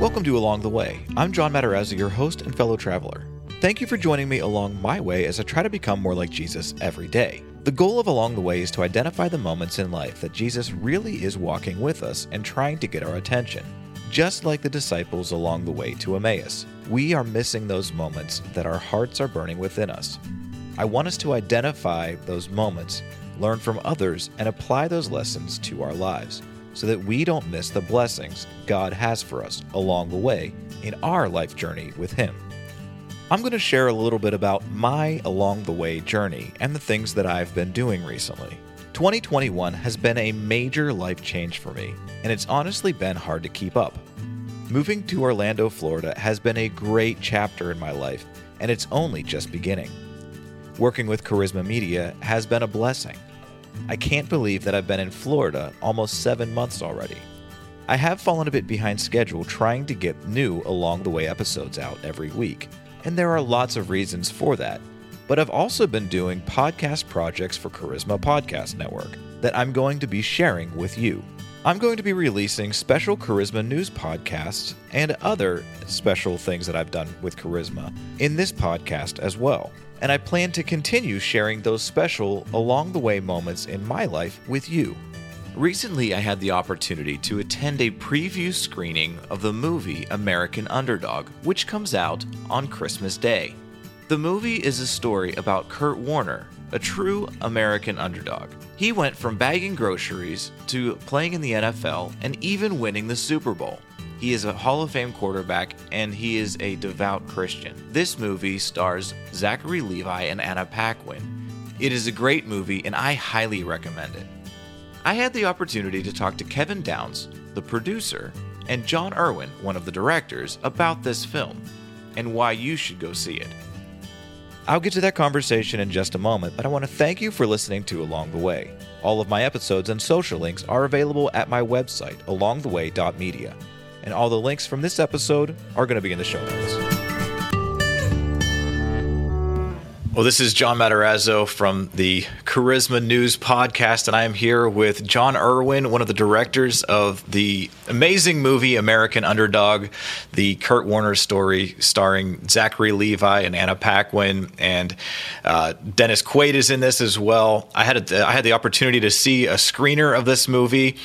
Welcome to Along the Way. I'm John Matarazzo, your host and fellow traveler. Thank you for joining me along my way as I try to become more like Jesus every day. The goal of Along the Way is to identify the moments in life that Jesus really is walking with us and trying to get our attention. Just like the disciples along the way to Emmaus, we are missing those moments that our hearts are burning within us. I want us to identify those moments, learn from others, and apply those lessons to our lives so that we don't miss the blessings God has for us along the way in our life journey with Him. I'm going to share a little bit about my along the way journey and the things that I've been doing recently. 2021 has been a major life change for me, and it's honestly been hard to keep up. Moving to Orlando, Florida has been a great chapter in my life, and it's only just beginning. Working with Charisma Media has been a blessing. I can't believe that I've been in Florida almost seven months already. I have fallen a bit behind schedule trying to get new along the way episodes out every week, and there are lots of reasons for that but I've also been doing podcast projects for Charisma Podcast Network that I'm going to be sharing with you. I'm going to be releasing special Charisma news podcasts and other special things that I've done with Charisma in this podcast as well. And I plan to continue sharing those special along the way moments in my life with you. Recently, I had the opportunity to attend a preview screening of the movie American Underdog, which comes out on Christmas Day. The movie is a story about Kurt Warner, a true American underdog. He went from bagging groceries to playing in the NFL and even winning the Super Bowl. He is a Hall of Fame quarterback and he is a devout Christian. This movie stars Zachary Levi and Anna Paquin. It is a great movie and I highly recommend it. I had the opportunity to talk to Kevin Downes, the producer, and Jon Erwin, one of the directors, about this film and why you should go see it. I'll get to that conversation in just a moment, but I want to thank you for listening to Along the Way. All of my episodes and social links are available at my website, alongtheway.media. And all the links from this episode are going to be in the show notes. Well, this is John Matarazzo from the Charisma News Podcast, and I am here with Jon Erwin, one of the directors of the amazing movie American Underdog, the Kurt Warner story starring Zachary Levi and Anna Paquin, and uh, Dennis Quaid is in this as well. I had a, I had the opportunity to see a screener of this movie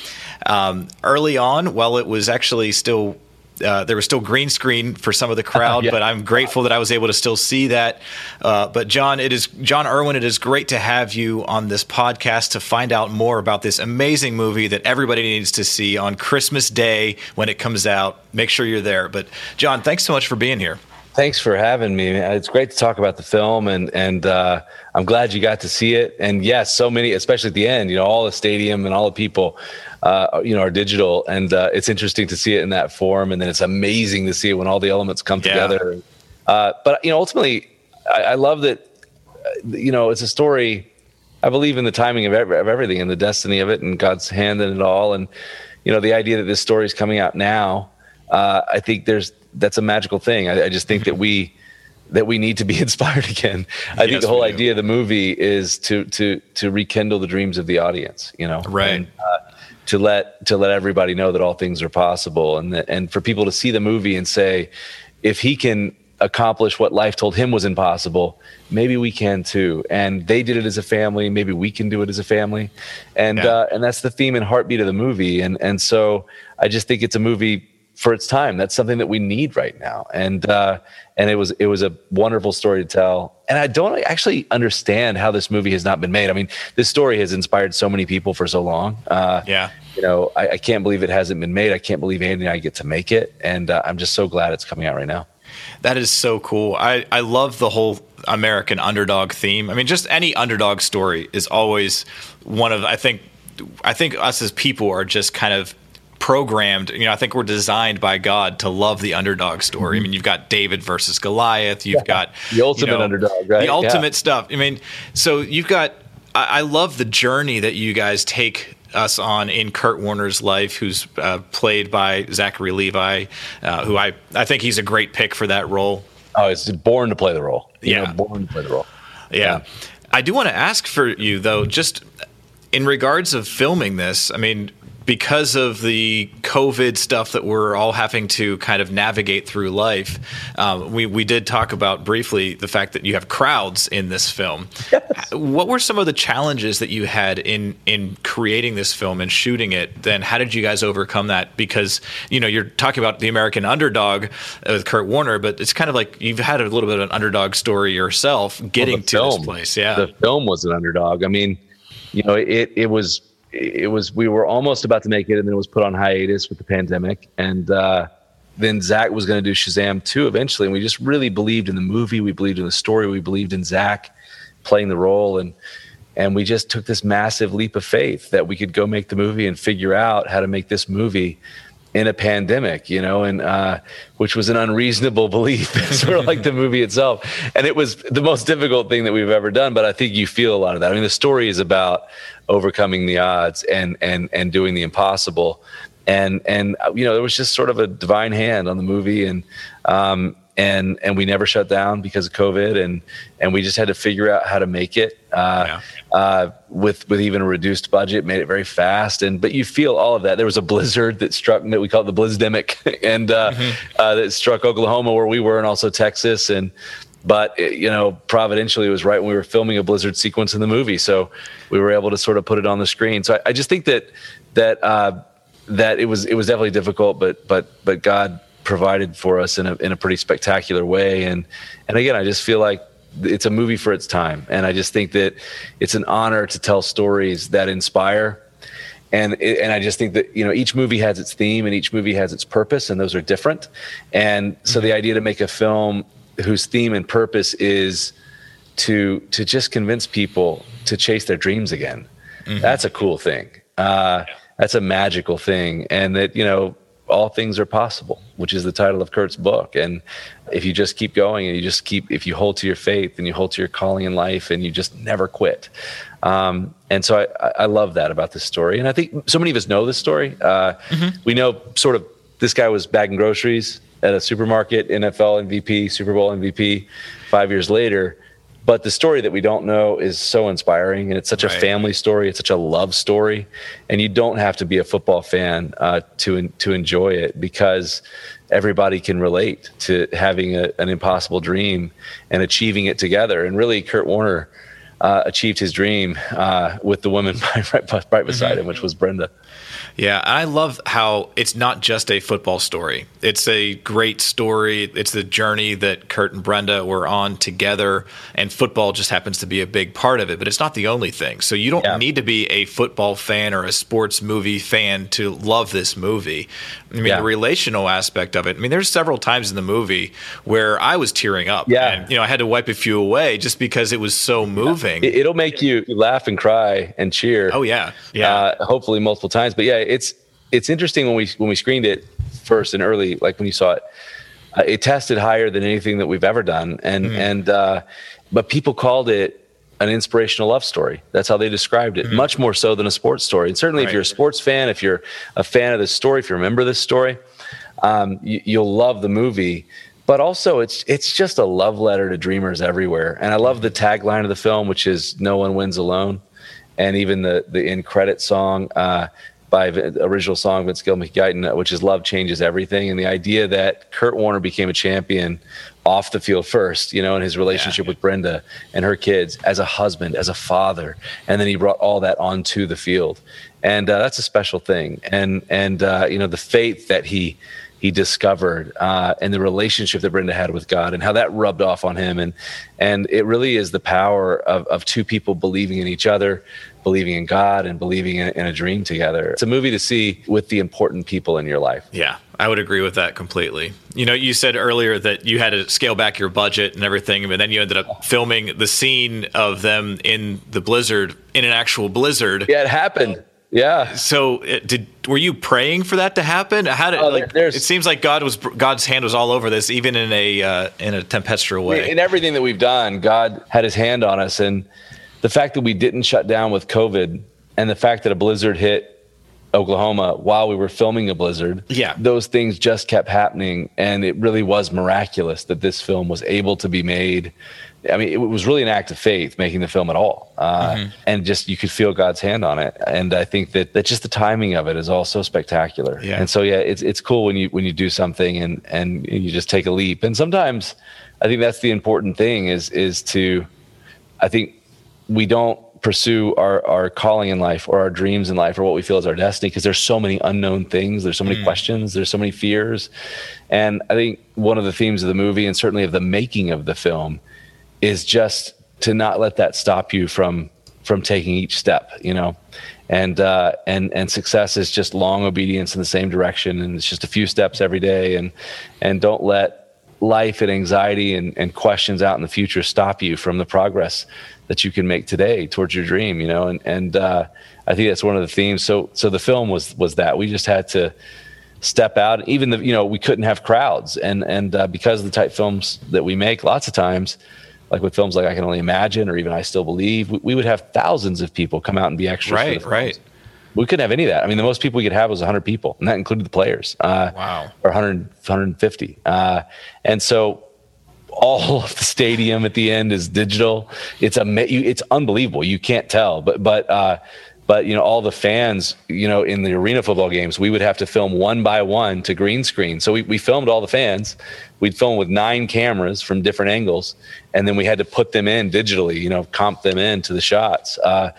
um, early on, while it was actually still uh, there was still green screen for some of the crowd, yeah. but I'm grateful that I was able to still see that. Uh, but John, it is Jon Erwin. It is great to have you on this podcast to find out more about this amazing movie that everybody needs to see on Christmas Day when it comes out. Make sure you're there. But John, thanks so much for being here. Thanks for having me. It's great to talk about the film, and and uh, I'm glad you got to see it. And yes, so many, especially at the end, you know, all the stadium and all the people uh, you know, are digital, and uh, it's interesting to see it in that form, and then it's amazing to see it when all the elements come yeah. together. Uh, but you know, ultimately, I, I, love that. Uh, you know, it's a story. I believe in the timing of, every, of everything and the destiny of it, and God's hand in it all. And you know, the idea that this story is coming out now, uh, I think there's that's a magical thing. I, I just think that we that we need to be inspired again. I yes, think the whole idea of the movie is to to to rekindle the dreams of the audience. You know, right? And, uh, to let to let everybody know that all things are possible and that, and for people to see the movie and say if he can accomplish what life told him was impossible maybe we can too and they did it as a family maybe we can do it as a family and yeah. uh, and that's the theme and heartbeat of the movie and and so i just think it's a movie for its time. That's something that we need right now. And uh, and it was it was a wonderful story to tell. And I don't actually understand how this movie has not been made. I mean, this story has inspired so many people for so long. Uh, yeah. You know, I, I, can't believe it hasn't been made. I can't believe Andy and I get to make it. And uh, I'm just so glad it's coming out right now. That is so cool. I, I love the whole American underdog theme. I mean, just any underdog story is always one of I think I think us as people are just kind of programmed. You know, I think we're designed by God to love the underdog story. Mm-hmm. I mean, you've got David versus Goliath. You've yeah. got the ultimate you know, underdog, right? The ultimate yeah. stuff. I mean, so you've got. I, I, love the journey that you guys take us on in Kurt Warner's life, who's uh, played by Zachary Levi, uh, who I I think he's a great pick for that role. Oh, he's born to play the role. You yeah, know, born to play the role. yeah. yeah. I do want to ask for you though, just in regards of filming this. I mean, because of the COVID stuff that we're all having to kind of navigate through life, um, we we did talk about briefly the fact that you have crowds in this film. Yes. What were some of the challenges that you had in in creating this film and shooting it? Then how did you guys overcome that? Because you know you're talking about the American underdog with Kurt Warner, but it's kind of like you've had a little bit of an underdog story yourself getting well, to film, this place. Yeah, the film was an underdog. I mean, you know, it it was it was we were almost about to make it, and then it was put on hiatus with the pandemic, and uh, then Zach was going to do Shazam 2 eventually, and we just really believed in the movie, we believed in the story, we believed in Zach playing the role, and and we just took this massive leap of faith that we could go make the movie and figure out how to make this movie in a pandemic, you know, and uh, which was an unreasonable belief, sort of like the movie itself. And it was the most difficult thing that we've ever done. But I think you feel a lot of that. I mean, the story is about overcoming the odds and and and doing the impossible. And and you know, there was just sort of a divine hand on the movie, and um, and and we never shut down because of COVID, and and we just had to figure out how to make it uh, yeah. uh, with with even a reduced budget, made it very fast, and but you feel all of that. There was a blizzard that struck that we call it the blizdemic, and uh, mm-hmm. Uh, that struck Oklahoma where we were, and also Texas, and but it, you know providentially it was right when we were filming a blizzard sequence in the movie, so we were able to sort of put it on the screen. So I, I just think that that uh, that it was it was definitely difficult, but but but God provided for us in a in a pretty spectacular way. And and again, I just feel like it's a movie for its time, and I just think that it's an honor to tell stories that inspire. And and I just think that you know each movie has its theme and each movie has its purpose, and those are different. And so the idea to make a film whose theme and purpose is to to just convince people to chase their dreams again, mm-hmm. that's a cool thing. Uh, that's a magical thing, and that you know all things are possible, which is the title of Kurt's book. And if you just keep going and you just keep, if you hold to your faith and you hold to your calling in life and you just never quit. Um, and so I, I love that about this story. And I think so many of us know this story. Uh, mm-hmm. We know sort of this guy was bagging groceries at a supermarket, NFL MVP, Super Bowl MVP. Five years later, but the story that we don't know is so inspiring, and it's such right. a family story. It's such a love story, and you don't have to be a football fan uh, to to enjoy it because everybody can relate to having a, an impossible dream and achieving it together. And really, Kurt Warner uh, achieved his dream uh, with the woman right, right beside mm-hmm. him, which was Brenda. Yeah, I love how it's not just a football story. It's a great story. It's the journey that Kurt and Brenda were on together, and football just happens to be a big part of it, but it's not the only thing. So you don't yeah. need to be a football fan or a sports movie fan to love this movie. I mean, yeah. the relational aspect of it. I mean, there's several times in the movie where I was tearing up. Yeah. And, you know, I had to wipe a few away just because it was so moving. It'll make you laugh and cry and cheer. Oh, yeah. Yeah. Uh, hopefully multiple times. But yeah, it's, it's interesting when we, when we screened it first and early, like when you saw it, uh, it tested higher than anything that we've ever done. And, mm. and, uh, but people called it an inspirational love story. That's how they described it, mm-hmm. much more so than a sports story. And certainly, right. if you're a sports fan, if you're a fan of this story, if you remember this story, um, you, will love the movie. But also, it's it's just a love letter to dreamers everywhere. And I love the tagline of the film, which is "No one wins alone," and even the the in credit song. Uh, by original song Vince Gill McGuigan, which is "Love Changes Everything," and the idea that Kurt Warner became a champion off the field first, you know, in his relationship yeah. with Brenda and her kids as a husband, as a father, and then he brought all that onto the field, and uh, that's a special thing. And and uh, you know the faith that he he discovered uh, and the relationship that Brenda had with God and how that rubbed off on him, and and it really is the power of of two people believing in each other, believing in God and believing in, in, a dream together. It's a movie to see with the important people in your life. Yeah, I would agree with that completely. You know, you said earlier that you had to scale back your budget and everything, but then you ended up filming the scene of them in the blizzard, in an actual blizzard. Yeah, it happened. Yeah. So, it, did were you praying for that to happen? How did oh, like? It seems like God was God's hand was all over this, even in a uh, in a tempestuous way. In everything that we've done, God had His hand on us, and the fact that we didn't shut down with COVID and the fact that a blizzard hit Oklahoma while we were filming a blizzard. Yeah. Those things just kept happening. And it really was miraculous that this film was able to be made. I mean, it was really an act of faith making the film at all. Uh, mm-hmm. And just you could feel God's hand on it. And I think that, that just the timing of it is all so spectacular. Yeah. And so, yeah, it's, it's cool when you, when you do something and, and you just take a leap. And sometimes I think that's the important thing is, is to, I think we don't pursue our, our calling in life or our dreams in life or what we feel is our destiny because there's so many unknown things there's so many mm. questions there's so many fears and i think one of the themes of the movie and certainly of the making of the film is just to not let that stop you from from taking each step you know and uh, and and success is just long obedience in the same direction and it's just a few steps every day and and don't let life and anxiety and, and questions out in the future stop you from the progress that you can make today towards your dream you know? And and uh, i think that's one of the themes. So so the film was was that. We just had to step out. Even the you know we couldn't have crowds. And and uh, because of the type films that we make lots of times like with films like i can only imagine or even i still believe we, we would have thousands of people come out and be extras right right we couldn't have any of that. I mean, the most people we could have was 100 people, and that included the players. Uh, wow. Or 100, 150. Uh, and so all of the stadium at the end is digital. It's a it's unbelievable. You can't tell, but but uh, but you know all the fans, you know, in the arena football games, we would have to film one by one to green screen. So we, we filmed all the fans. We'd film with nine cameras from different angles, and then we had to put them in digitally. You know, comp them in to the shots. Uh,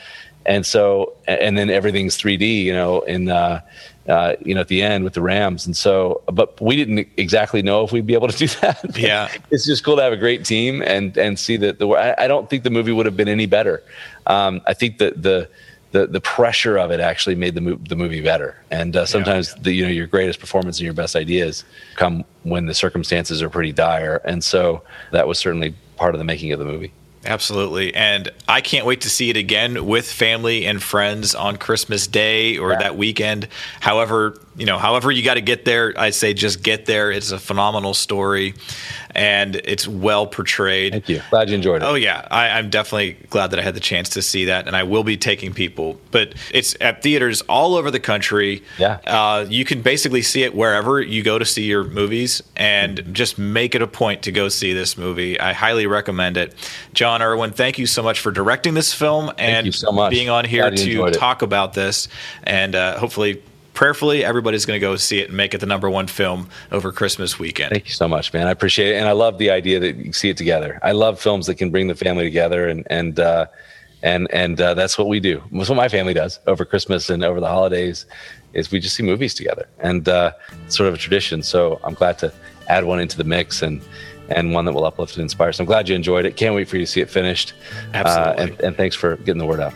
and so and then everything's 3D. You know, in uh, uh, you know, at the end with the Rams. And so, but we didn't exactly know if we'd be able to do that. Yeah, it's just cool to have a great team and and see that the. I, I don't think the movie would have been any better. Um, I think that the. The, the pressure of it actually made the, mo- the movie better. And uh, sometimes yeah. the you know your greatest performance and your best ideas come when the circumstances are pretty dire. And so that was certainly part of the making of the movie. Absolutely. And I can't wait to see it again with family and friends on Christmas Day or yeah. that weekend. However, you know, however you got to get there, I say just get there. It's a phenomenal story and it's well portrayed. Thank you. Glad you enjoyed it. Oh yeah, I, am definitely glad that I had the chance to see that, and I will be taking people. But it's at theaters all over the country. Yeah, uh, you can basically see it wherever you go to see your movies, and just make it a point to go see this movie. I highly recommend it. Jon Erwin, thank you so much for directing this film and so being on here to talk about this, and uh, hopefully prayerfully, everybody's going to go see it and make it the number one film over Christmas weekend. Thank you so much, man. I appreciate it, and I love the idea that you see it together. I love films that can bring the family together, and and uh, and and uh, that's what we do. That's what my family does over Christmas and over the holidays. Is we just see movies together, and uh, it's sort of a tradition. So I'm glad to add one into the mix and and one that will uplift and inspire. So I'm glad you enjoyed it. Can't wait for you to see it finished. Absolutely. Uh, and, and thanks for getting the word out.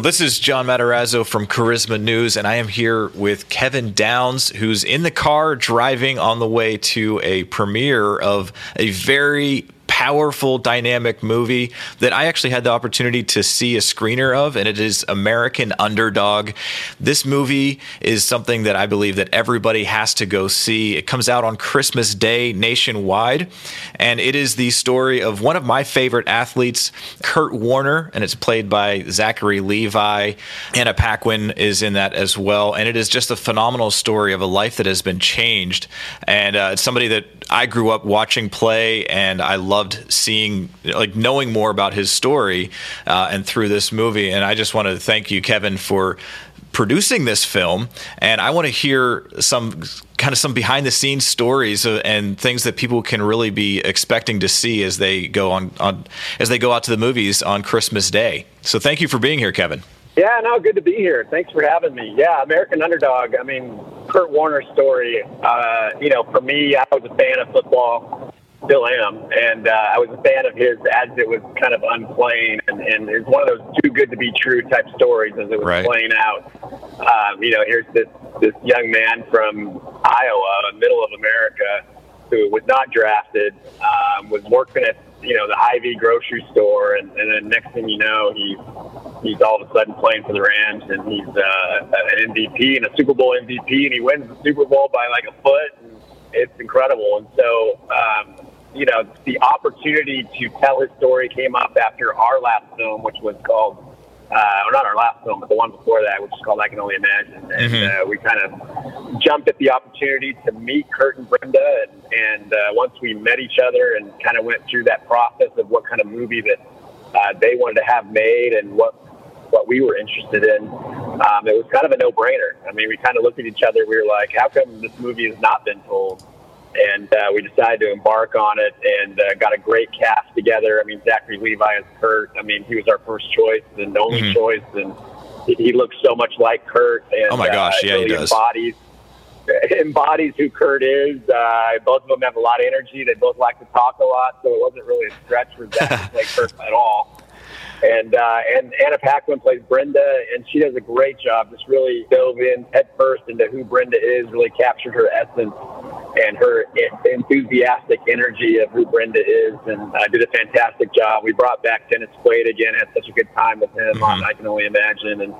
This is John Matarazzo from Charisma News, and I am here with Kevin Downes, who's in the car driving on the way to a premiere of a very powerful, dynamic movie that I actually had the opportunity to see a screener of, and it is American Underdog. This movie is something that I believe that everybody has to go see. It comes out on Christmas Day nationwide, and it is the story of one of my favorite athletes, Kurt Warner, and it's played by Zachary Levi. Anna Paquin is in that as well, and it is just a phenomenal story of a life that has been changed. And uh, it's somebody that I grew up watching play, and I love loved seeing, like, knowing more about his story uh, and through this movie. And I just want to thank you, Kevin, for producing this film. And i want to hear some kind of some behind the scenes stories and things that people can really be expecting to see as they go on, on as they go out to the movies on christmas day. So thank you for being here kevin. Yeah no good to be here. Thanks for having me. Yeah american underdog i mean kurt warner's story uh, you know for me i was a fan of football still am. And uh, I was a fan of his as it was kind of unplaying, and, and it's one of those too good to be true type stories as it was right. playing out. Um, you know, here's this this young man from Iowa, middle of America, who was not drafted, um, was working at you know the Hy-Vee grocery store, and, and then next thing you know, he's he's all of a sudden playing for the Rams, and he's uh, an MVP and a Super Bowl MVP, and he wins the Super Bowl by like a foot. And it's incredible, and so. Um, you know, the opportunity to tell his story came up after our last film, which was called uh, or not our last film, but the one before that, which is called I Can Only Imagine. And Mhm. uh, we kind of jumped at the opportunity to meet Kurt and Brenda. And, and uh, once we met each other and kind of went through that process of what kind of movie that uh, they wanted to have made and what what we were interested in, um, it was kind of a no-brainer. I mean, we kind of looked at each other. We were like, "How come this movie has not been told?" And uh, we decided to embark on it, and uh, got a great cast together. I mean, Zachary Levi as Kurt. I mean, he was our first choice and the only Mhm. choice, and he, he looks so much like Kurt. And, Oh my gosh, uh, yeah, he does. Embodies embodies who Kurt is. Uh, both of them have a lot of energy. They both like to talk a lot, so it wasn't really a stretch for Zach to play Kurt at all. And uh, and Anna Paquin plays Brenda, and she does a great job. Just really dove in head first into who Brenda is. Really captured her essence and her enthusiastic energy of who Brenda is, and uh, did a fantastic job. We brought back Dennis Quaid again. Had such a good time with him on Mhm. I Can Only Imagine, and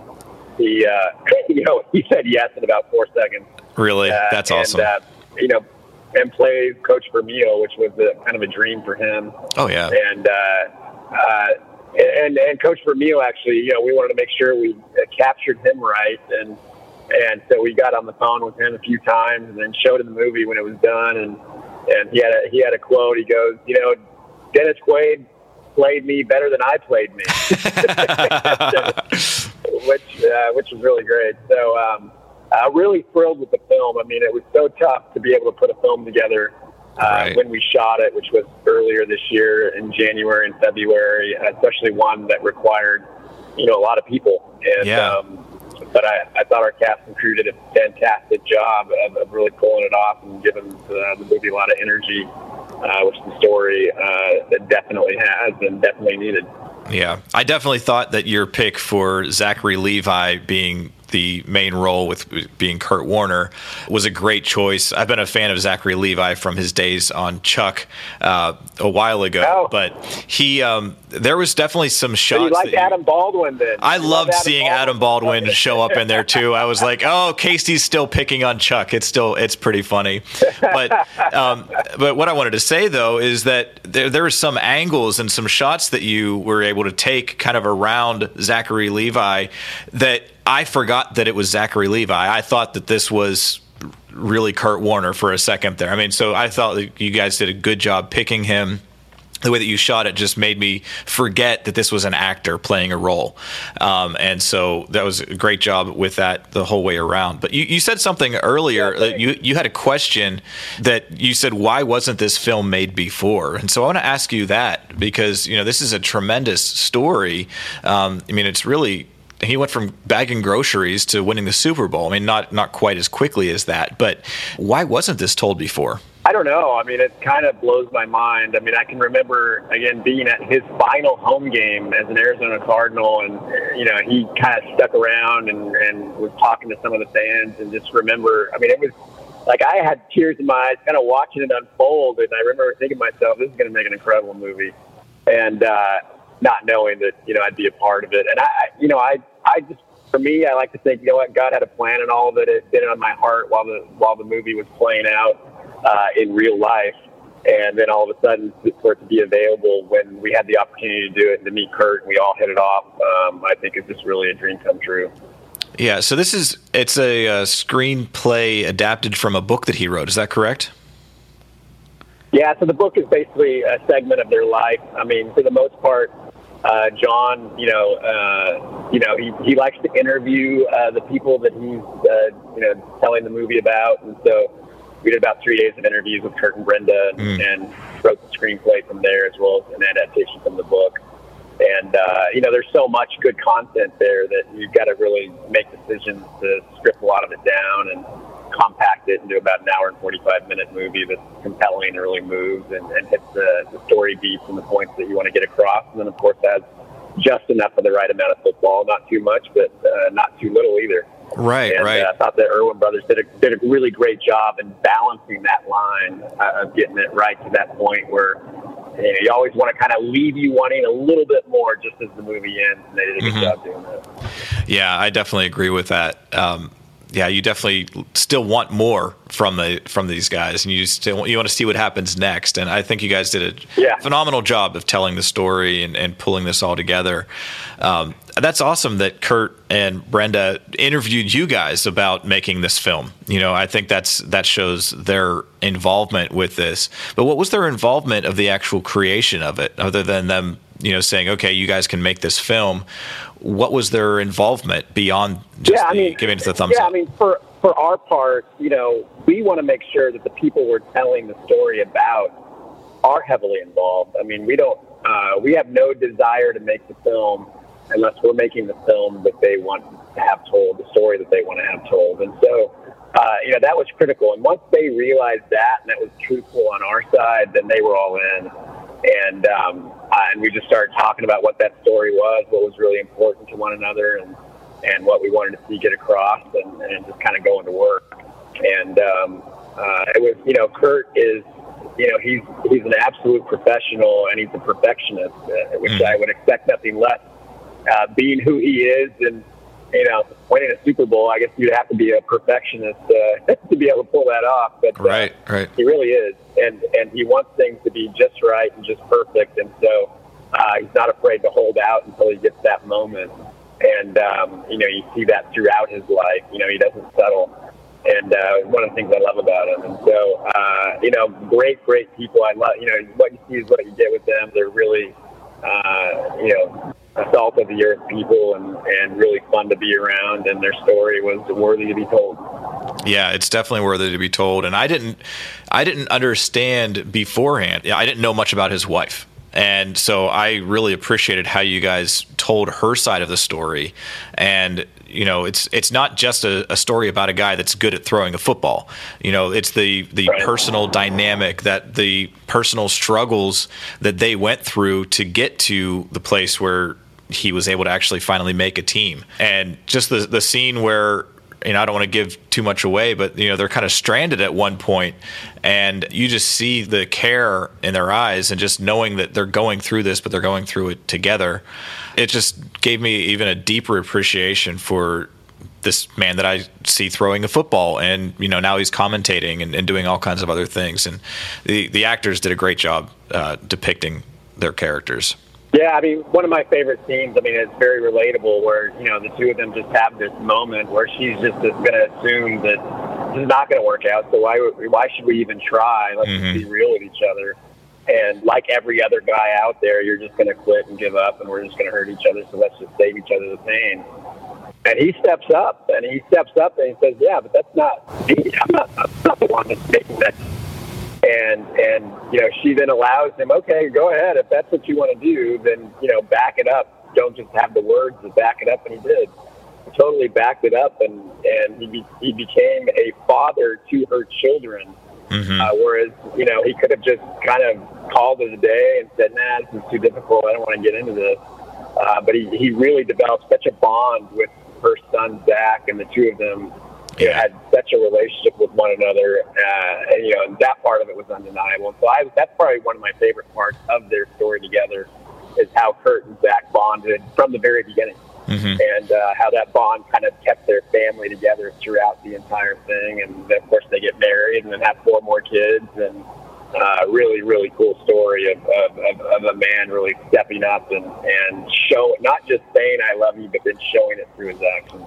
he uh, you know he said yes in about four seconds. Really, Uh, that's and, awesome. Uh, you know, and play Coach Vermeil, which was a, kind of a dream for him. oh yeah, And uh, uh, and and Coach Vermeil actually, you know, we wanted to make sure we uh, captured him right, and and so we got on the phone with him a few times, and then showed him the movie when it was done, and and he had a he had a quote. He goes, you know, Dennis Quaid played me better than I played me which uh, which was really great. So um, uh, really thrilled with the film. I mean, it was so tough to be able to put a film together uh, Right. when we shot it, which was earlier this year in January and February, especially one that required you know a lot of people. And, Yeah. Um, but I, I thought our cast and crew did a fantastic job of, of really pulling it off and giving the, movie a lot of energy, uh, which the story uh, definitely has and definitely needed. Yeah, I definitely thought that your pick for Zachary Levi being the main role with being Kurt Warner was a great choice. I've been a fan of Zachary Levi from his days on Chuck uh, a while ago, Oh. but he um, there was definitely some So shots. you like that you- Adam Baldwin then? I You love loved seeing Adam Baldwin show up in there too. I was like, "Oh, Casey's still picking on Chuck." It's still it's pretty funny. But um, but what I wanted to say though is that there there were some angles and some shots that you were able to take kind of around Zachary Levi that I forgot that it was Zachary Levi. I thought that this was really Kurt Warner for a second there. I mean, so I thought that you guys did a good job picking him the way that you shot it just made me forget that this was an actor playing a role. Um, and so that was a great job with that the whole way around. But you, you said something earlier Yeah, that you, you had a question that you said, why wasn't this film made before? And so I want to ask you that because, you know, this is a tremendous story. Um, I mean, it's really, he went from bagging groceries to winning the Super Bowl. I mean, not, not quite as quickly as that, but why wasn't this told before? I don't know. I mean, it kind of blows my mind. I mean, I can remember again being at his final home game as an Arizona Cardinal, and you know he kind of stuck around and, and was talking to some of the fans, and just remember. I mean, it was like I had tears in my eyes, kind of watching it unfold, and I remember thinking to myself, "This is going to make an incredible movie," and uh, not knowing that you know I'd be a part of it. And I, I- you know, I, I just for me, I like to think, you know what, God had a plan and all of it. It did it on my heart while the while the movie was playing out uh, in real life. And then all of a sudden, for it to be available when we had the opportunity to do it and to meet Kurt and we all hit it off, um, I think it's just really a dream come true. Yeah, so this is it's a, uh screenplay adapted from a book that he wrote. Is that correct? Yeah, so the book is basically a segment of their life. I mean, for the most part, uh, John, you know, uh, you know, he, he likes to interview uh, the people that he's, uh, you know, telling the movie about, and so we did about three days of interviews with Kurt and Brenda, and, Mm. and wrote the screenplay from there as well as an adaptation from the book. And uh, you know, there's so much good content there that you've got to really make decisions to strip a lot of it down and compact it into about an hour and 45 minute movie that's compelling and really moves and, and hits the, the story beats and the points that you want to get across. And then, of course, has just enough of the right amount of football, not too much, but uh, not too little either. Right, And right. uh, I thought the Erwin brothers did a, did a really great job in balancing that line uh, of getting it right to that point where you, know, you always want to kind of leave you wanting a little bit more just as the movie ends, and they did a good Mhm. job doing that. Yeah, I definitely agree with that. Um, yeah, you definitely still want more from the from these guys, and you still you want to see what happens next. And I think you guys did a yeah. phenomenal job of telling the story and, and pulling this all together. Um, that's awesome that Kurt and Brenda interviewed you guys about making this film. You know, I think that's that shows their involvement with this. But what was their involvement of the actual creation of it, other than them, you know, saying, "Okay, you guys can make this film." What was their involvement beyond just yeah, I mean, giving us the thumbs yeah, up? I mean, for for our part, you know, we want to make sure that the people we're telling the story about are heavily involved. I mean, we don't, uh, we have no desire to make the film unless we're making the film that they want to have told, the story that they want to have told. And so, uh, you know, that was critical. And once they realized that and that was truthful on our side, then they were all in. And, um, uh, and we just started talking about what that story was, what was really important to one another, and, and what we wanted to see get across, and, and just kind of going to work. And um, uh, it was, you know, Kurt is, you know, he's he's an absolute professional, and he's a perfectionist, uh, which Mm. I would expect nothing less. Uh, being who he is, and you know, winning a Super Bowl, I guess you'd have to be a perfectionist uh, to be able to pull that off. But uh, right, right. he really is, and and he wants things to be just right and just perfect, and so uh, he's not afraid to hold out until he gets that moment. And um, you know, you see that throughout his life. You know, he doesn't settle, and uh, one of the things I love about him. And so, uh, you know, great, great people. I love. You know, what you see is what you get with them. They're really, uh, you know, salt of the earth people, and and really fun to be around. And their story was worthy to be told. Yeah, it's definitely worthy to be told. And I didn't, I didn't understand beforehand. I didn't know much about his wife, and so I really appreciated how you guys told her side of the story. And you know, it's it's not just a, a story about a guy that's good at throwing a football. You know, it's the the Right. personal dynamic that the personal struggles that they went through to get to the place where he was able to actually finally make a team. And just the the scene where you know, I don't want to give too much away, but you know, they're kind of stranded at one point, and you just see the care in their eyes, and just knowing that they're going through this, but they're going through it together. It just gave me even a deeper appreciation for this man that I see throwing a football, and you know, now he's commentating and, and doing all kinds of other things, and the the actors did a great job uh, depicting their characters. Yeah, I mean, one of my favorite scenes. I mean, it's very relatable. Where you know the two of them just have this moment where she's just going to assume that this is not going to work out. So why why should we even try? Let's Mhm. just be real with each other. And like every other guy out there, you're just going to quit and give up, and we're just going to hurt each other. So let's just save each other the pain. And he steps up, and he steps up, and he says, "Yeah, but that's not me. I'm not, I'm not the one that's making that and and you know she then allows him okay go ahead. If that's what you want to do then you know back it up. Don't just have the words to back it up and he did. He totally backed it up and and he be, he became a father to her children. Hmm uh, whereas you know he could have just kind of called it a day and said nah this is too difficult. I don't want to get into this. Uh, but he he really developed such a bond with her son Zach and the two of them you know, Yeah. had such a relationship with one another, uh, and you know, that part of it was undeniable. And so I, that's probably one of my favorite parts of their story together is how Kurt and Zach bonded from the very beginning, hmm and uh, how that bond kind of kept their family together throughout the entire thing. And then, of course, they get married and then have four more kids, and uh, really, really cool story of, of, of, of a man really stepping up and and show not just saying I love you, but then showing it through his actions.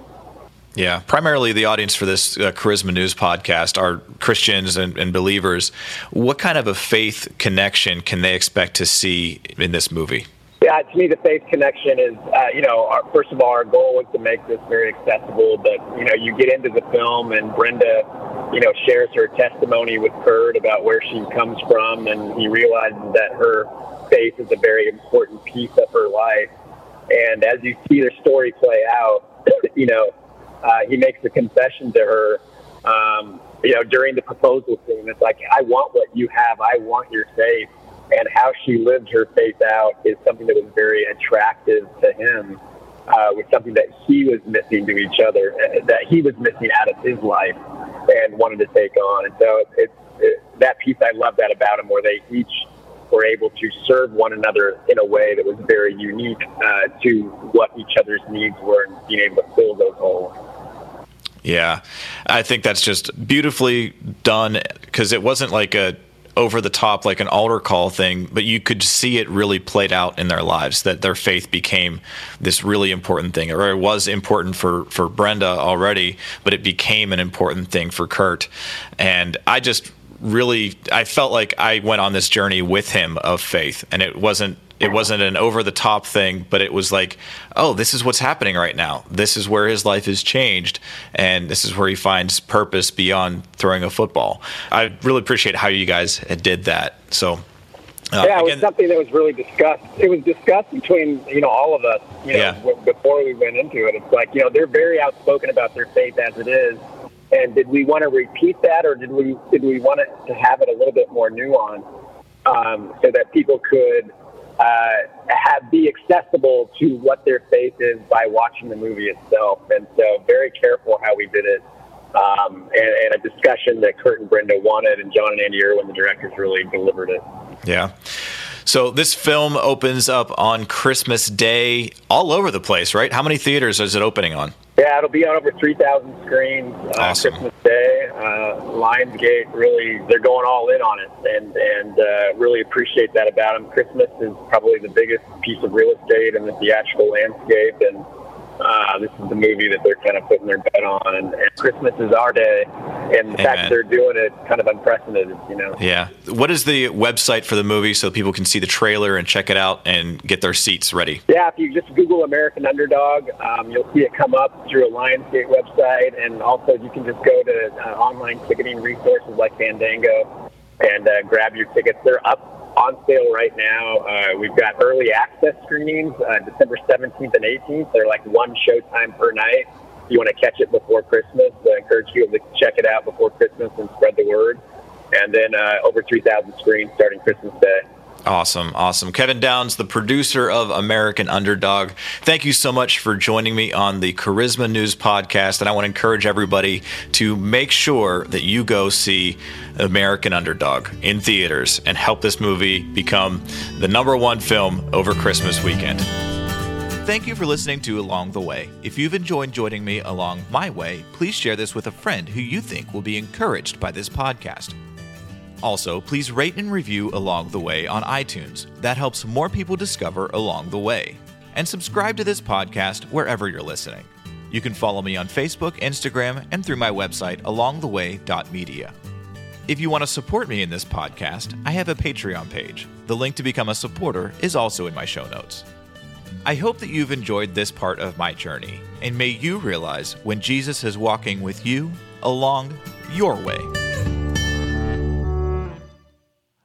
Yeah, primarily the audience for this uh, Charisma News podcast are Christians and, and believers. What kind of a faith connection can they expect to see in this movie? Yeah, to me, the faith connection is, uh, you know, our, first of all, our goal was to make this very accessible. But you know, you get into the film, and Brenda, you know, shares her testimony with Kurt about where she comes from, and he realizes that her faith is a very important piece of her life. And as you see the story play out, you know, uh, he makes a confession to her. Um, you know, during the proposal scene, it's like, I want what you have. I want your faith and how she lived her faith out is something that was very attractive to him. Uh, was something that he was missing to each other, uh, that he was missing out of his life, and wanted to take on. And so it's it, it, that piece I love that about him, where they each were able to serve one another in a way that was very unique uh, to what each other's needs were, and being able to fill those holes. Yeah, I think that's just beautifully done because it wasn't like a over the top like an altar call thing, but you could see it really played out in their lives that their faith became this really important thing, or it was important for for Brenda already, but it became an important thing for Kurt. And I just really I felt like I went on this journey with him of faith, and it wasn't it wasn't an over the top thing, but it was like, oh, this is what's happening right now. This is where his life has changed, and this is where he finds purpose beyond throwing a football. I really appreciate how you guys did that. So. Uh, yeah, it was something that was really discussed. It was discussed between you know all of us. You know, yeah. before we went into it, it's like you know they're very outspoken about their faith as it is, and did we want to repeat that, or did we did we want it to have it a little bit more nuanced, um, so that people could uh, have be accessible to what their faith is by watching the movie itself. And so, very careful how we did it, um, and, and, a discussion that Kurt and Brenda wanted, and John and Andy Erwin, the directors, really delivered it. Yeah. So this film opens up on Christmas Day all over the place, right? How many theaters is it opening on? Yeah, it'll be on over 3,000 screens uh, awesome. Christmas Day. Uh, Lionsgate really, they're going all in on it and, and uh, really appreciate that about them. Christmas is probably the biggest piece of real estate in the theatrical landscape. And uh, this is the movie that they're kind of putting their bet on. And, and Christmas is our day, and the Amen. fact that they're doing it kind of unprecedented, you know. Yeah. What is the website for the movie so people can see the trailer and check it out and get their seats ready? Yeah, if you just Google American Underdog, um, you'll see it come up through a Lionsgate website, and also you can just go to uh, online ticketing resources like Fandango and uh, grab your tickets. They're up on sale right now. Uh, we've got early access screenings uh, December 17th and 18th. They're like one showtime per night. If you want to catch it before Christmas, I encourage you to check it out before Christmas and spread the word. And then uh, over 3,000 screens starting Christmas Day. Awesome, awesome. Kevin Downes, the producer of American Underdog. Thank you so much for joining me on the Charisma News podcast. And I want to encourage everybody to make sure that you go see American Underdog in theaters and help this movie become the number one film over Christmas weekend. Thank you for listening to Along the Way. If you've enjoyed joining me along my way, please share this with a friend who you think will be encouraged by this podcast. Also, please rate and review Along the Way on iTunes. That helps more people discover Along the Way. And subscribe to this podcast wherever you're listening. You can follow me on Facebook, Instagram, and through my website, alongtheway.media. If you want to support me in this podcast, I have a Patreon page. The link to become a supporter is also in my show notes. I hope that you've enjoyed this part of my journey, and may you realize when Jesus is walking with you along your way.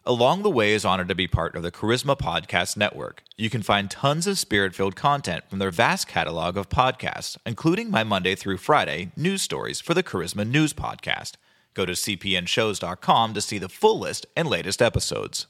Along the Way is honored to be part of the Charisma Podcast Network. You can find tons of spirit filled content from their vast catalog of podcasts, including my Monday through Friday news stories for the Charisma News Podcast. Go to cpnshows.com to see the full list and latest episodes.